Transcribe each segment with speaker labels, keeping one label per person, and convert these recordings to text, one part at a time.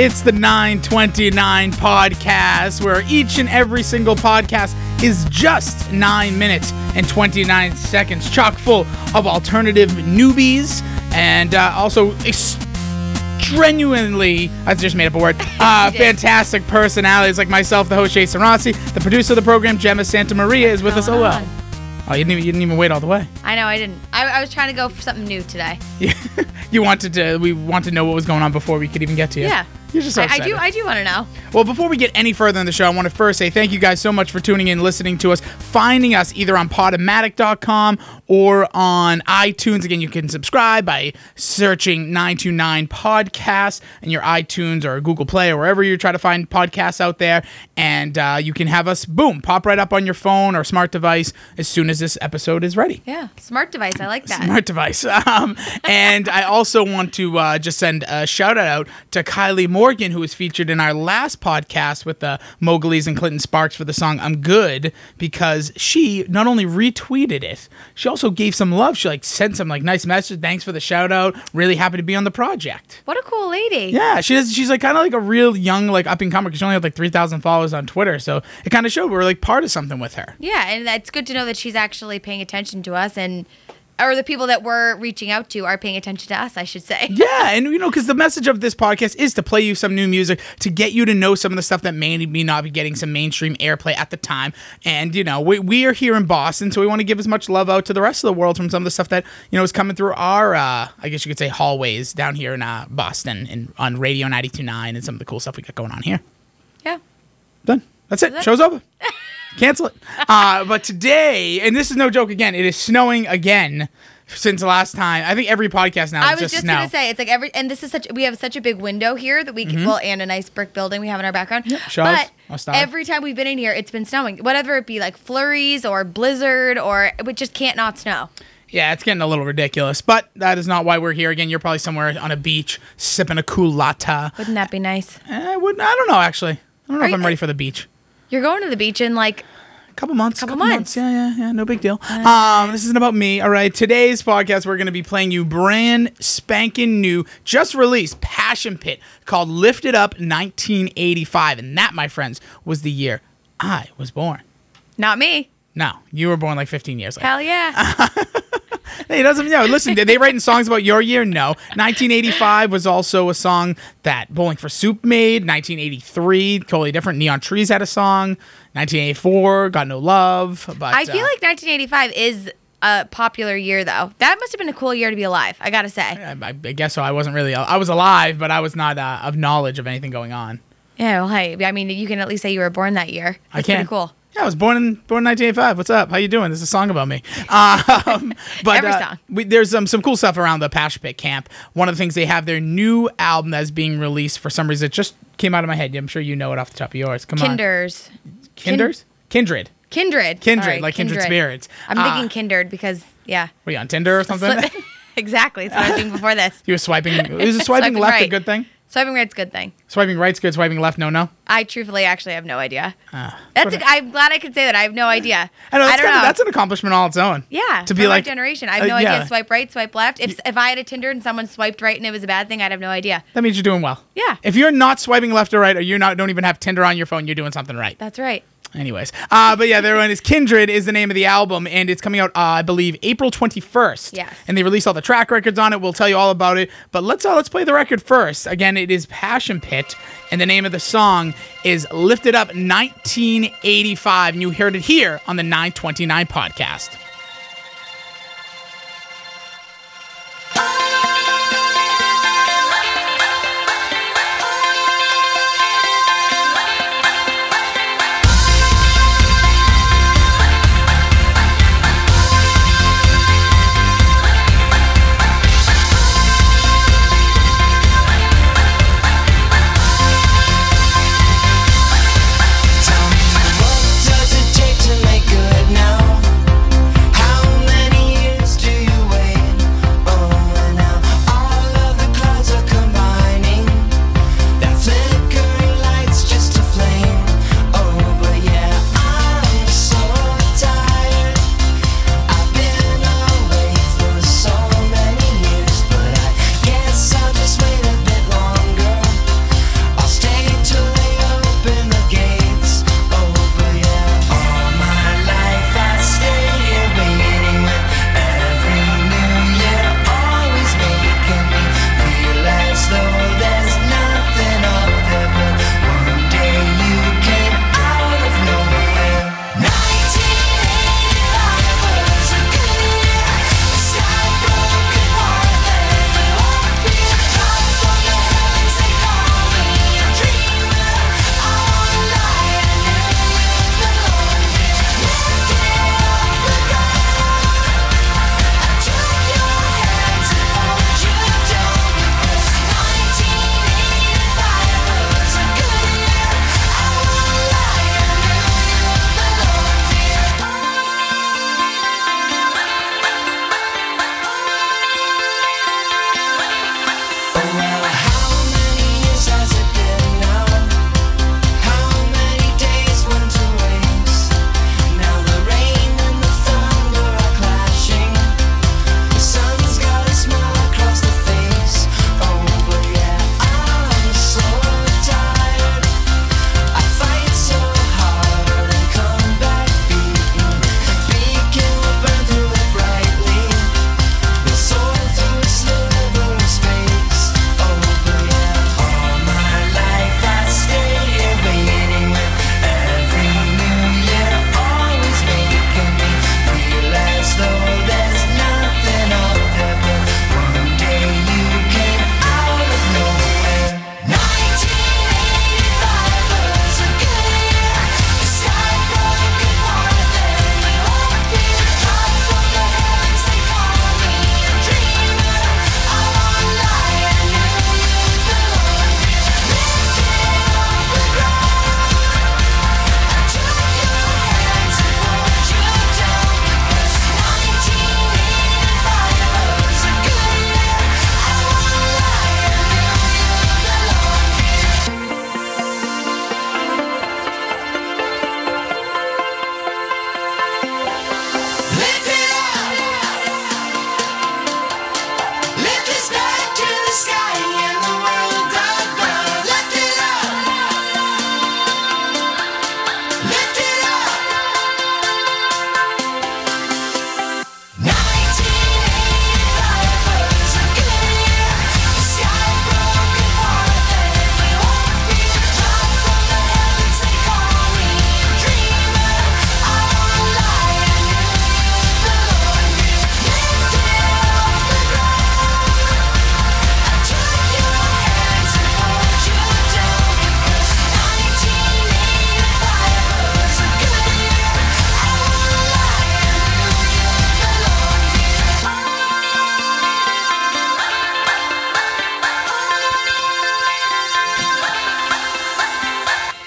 Speaker 1: It's the 929 podcast, where each and every single podcast is just 9 minutes and 29 seconds, chock full of alternative newbies and uh, also extraordinarily, I just made up a word, uh, fantastic personalities like myself, the host Jason Rossi, the producer of the program, Gemma Santa Maria, is with us. Oh, well. Oh, you didn't, even, you didn't even wait all the way.
Speaker 2: I know I didn't. I, I was trying to go for something new today.
Speaker 1: you wanted to, we want to know what was going on before we could even get to you.
Speaker 2: Yeah.
Speaker 1: You're just so
Speaker 2: I, I do. I do want to know.
Speaker 1: Well, before we get any further in the show, I want to first say thank you guys so much for tuning in, listening to us, finding us either on podomatic.com or on iTunes. Again, you can subscribe by searching 929 Podcasts in your iTunes or Google Play or wherever you try to find podcasts out there. And uh, you can have us, boom, pop right up on your phone or smart device as soon as this episode is ready
Speaker 2: Yeah, smart device. I like that.
Speaker 1: smart device. Um, and I also want to uh, just send a shout out to Kylie Morgan, who was featured in our last podcast with the Mowgli's and Clinton Sparks for the song "I'm Good," because she not only retweeted it, she also gave some love. She like sent some like nice message. Thanks for the shout out. Really happy to be on the project.
Speaker 2: What a cool lady.
Speaker 1: Yeah, she does. She's like kind of like a real young, like up and comer because she only had like three thousand followers on Twitter. So it kind of showed we're like part of something with her.
Speaker 2: Yeah, and it's good to know that she's actually paying attention to us and or the people that we're reaching out to are paying attention to us, I should say.
Speaker 1: Yeah, and you know, because the message of this podcast is to play you some new music, to get you to know some of the stuff that may may not be getting some mainstream airplay at the time. And you know, we, we are here in Boston, so we want to give as much love out to the rest of the world from some of the stuff that you know is coming through our, uh, I guess you could say, hallways down here in uh, Boston and on Radio 92.9 and some of the cool stuff we got going on here.
Speaker 2: Yeah.
Speaker 1: Done. That's it.
Speaker 2: That's it.
Speaker 1: Show's over. Cancel it. Uh, but today, and this is no joke again, it is snowing again since last time. I think every podcast now is
Speaker 2: I was
Speaker 1: just,
Speaker 2: just gonna say it's like every and this is such we have such a big window here that we can well and a nice brick building we have in our background.
Speaker 1: Mm-hmm. shows,
Speaker 2: but every time we've been in here, it's been snowing. Whatever it be, like flurries or blizzard or it just can't not snow.
Speaker 1: Yeah, it's getting a little ridiculous, but that is not why we're here. Again, you're probably somewhere on a beach sipping a cool latte.
Speaker 2: Wouldn't that be nice?
Speaker 1: Eh, I wouldn't. I don't know. Actually, I don't know
Speaker 2: Are
Speaker 1: if I'm ready for the beach.
Speaker 2: You're going to the beach in like
Speaker 1: A couple months.
Speaker 2: Couple months.
Speaker 1: Yeah, yeah, yeah. No big deal. Um, this isn't about me. All right. Today's podcast, we're going to be playing you brand spanking new, just released Passion Pit called "Lifted Up" 1985, and that, my friends, was the year I was born.
Speaker 2: not me.
Speaker 1: No, you were born like 15 years later.
Speaker 2: Hell yeah.
Speaker 1: It doesn't. Know, listen, did they writing songs about your year? No. 1985 was also a song that Bowling for Soup made. 1983, totally different. Neon Trees had a song. 1984, Got No Love. But
Speaker 2: I feel
Speaker 1: uh,
Speaker 2: like 1985 is a popular year though. That must have been a cool year to be alive. I gotta say.
Speaker 1: I, I guess so. I wasn't really. I was alive, but I was not uh, of knowledge of anything going on.
Speaker 2: Yeah. Well, hey, I mean, you can at least say you were born that year.
Speaker 1: I
Speaker 2: That's
Speaker 1: can.
Speaker 2: pretty cool.
Speaker 1: Yeah, I was born in born in 1985. What's up? How you doing? This is a song about me. Um, but
Speaker 2: Every
Speaker 1: uh,
Speaker 2: song.
Speaker 1: We, there's um, some cool stuff around the Passion Pit camp. One of the things they have their new album that's being released for some reason. It just came out of my head. I'm sure you know it off the top of yours. Come on,
Speaker 2: Kinders.
Speaker 1: Kinders, Kindred,
Speaker 2: Kindred.
Speaker 1: Kindred,
Speaker 2: Sorry,
Speaker 1: like kindred, spirits.
Speaker 2: I'm
Speaker 1: Uh,
Speaker 2: thinking kindred because yeah.
Speaker 1: Were you on Tinder or something?
Speaker 2: Exactly. That's what I was doing before this.
Speaker 1: you were swiping. Is swiping,
Speaker 2: Swiping
Speaker 1: left a good thing?
Speaker 2: Swiping right's a good thing.
Speaker 1: Swiping right's good. Swiping left, no, no.
Speaker 2: I truthfully actually have no idea.
Speaker 1: Ah,
Speaker 2: That's. A, I'm glad I could say that. I have no idea.
Speaker 1: I know, that's,
Speaker 2: don't
Speaker 1: kinda,
Speaker 2: know.
Speaker 1: that's an accomplishment all its own.
Speaker 2: yeah.
Speaker 1: to be like-
Speaker 2: generation. I have
Speaker 1: uh,
Speaker 2: no
Speaker 1: yeah.
Speaker 2: idea. Swipe right, swipe left. If if I had a Tinder and someone swiped right and it was a bad thing, I'd have no idea.
Speaker 1: That means you're doing well.
Speaker 2: Yeah.
Speaker 1: If you're not swiping left or right, or you're not don't even have Tinder on your phone, you're doing something right.
Speaker 2: That's right.
Speaker 1: Anyways, uh, but yeah, their one is Kindred is the name of the album, and it's coming out, uh, I believe, April 21st.
Speaker 2: Yes.
Speaker 1: And they release all the track records on it. We'll tell you all about it. But let's uh, let's play the record first. Again, it is Passion Pit, and the name of the song is Lifted Up 1985, and you heard it here on the 929 podcast.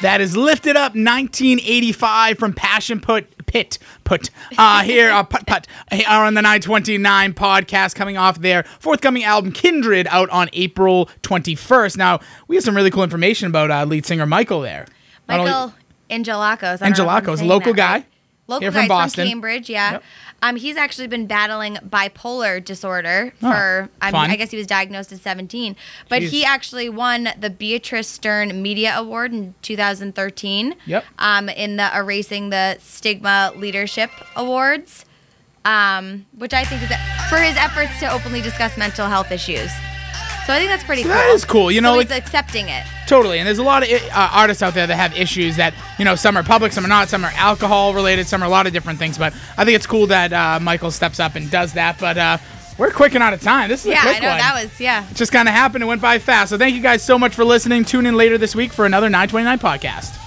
Speaker 1: That is lifted up 1985 from Passion Put Pit Put uh, here uh, Put Put here on the 929 podcast coming off their forthcoming album Kindred out on April 21st. Now we have some really cool information about uh, lead singer Michael there.
Speaker 2: Michael Angelakos. I don't know if I'm
Speaker 1: Angelakos, local guy
Speaker 2: right. Local
Speaker 1: here
Speaker 2: guy
Speaker 1: from Boston.
Speaker 2: from Cambridge, yeah.
Speaker 1: Yep.
Speaker 2: Um, he's actually been battling bipolar disorder
Speaker 1: Oh,
Speaker 2: for. I, mean. I guess he was diagnosed at 17, but he actually won the Beatrice Stern Media Award in 2013.
Speaker 1: Yep.
Speaker 2: Um, in the Erasing the Stigma Leadership Awards, um, which I think is for his efforts to openly discuss mental health issues. So I think that's pretty cool.
Speaker 1: That is cool. You know,
Speaker 2: so
Speaker 1: like
Speaker 2: accepting it.
Speaker 1: Totally, and there's a lot of uh, artists out there that have issues that you know some are public, some are not, some are alcohol related, some are a lot of different things. But I think it's cool that uh, Michael steps up and does that. But uh, we're quick and out of time. This is
Speaker 2: Yeah,
Speaker 1: a quick
Speaker 2: I know
Speaker 1: one.
Speaker 2: that was yeah.
Speaker 1: It just kind of happened. It went by fast. So thank you guys so much for listening. Tune in later this week for another 929 podcast.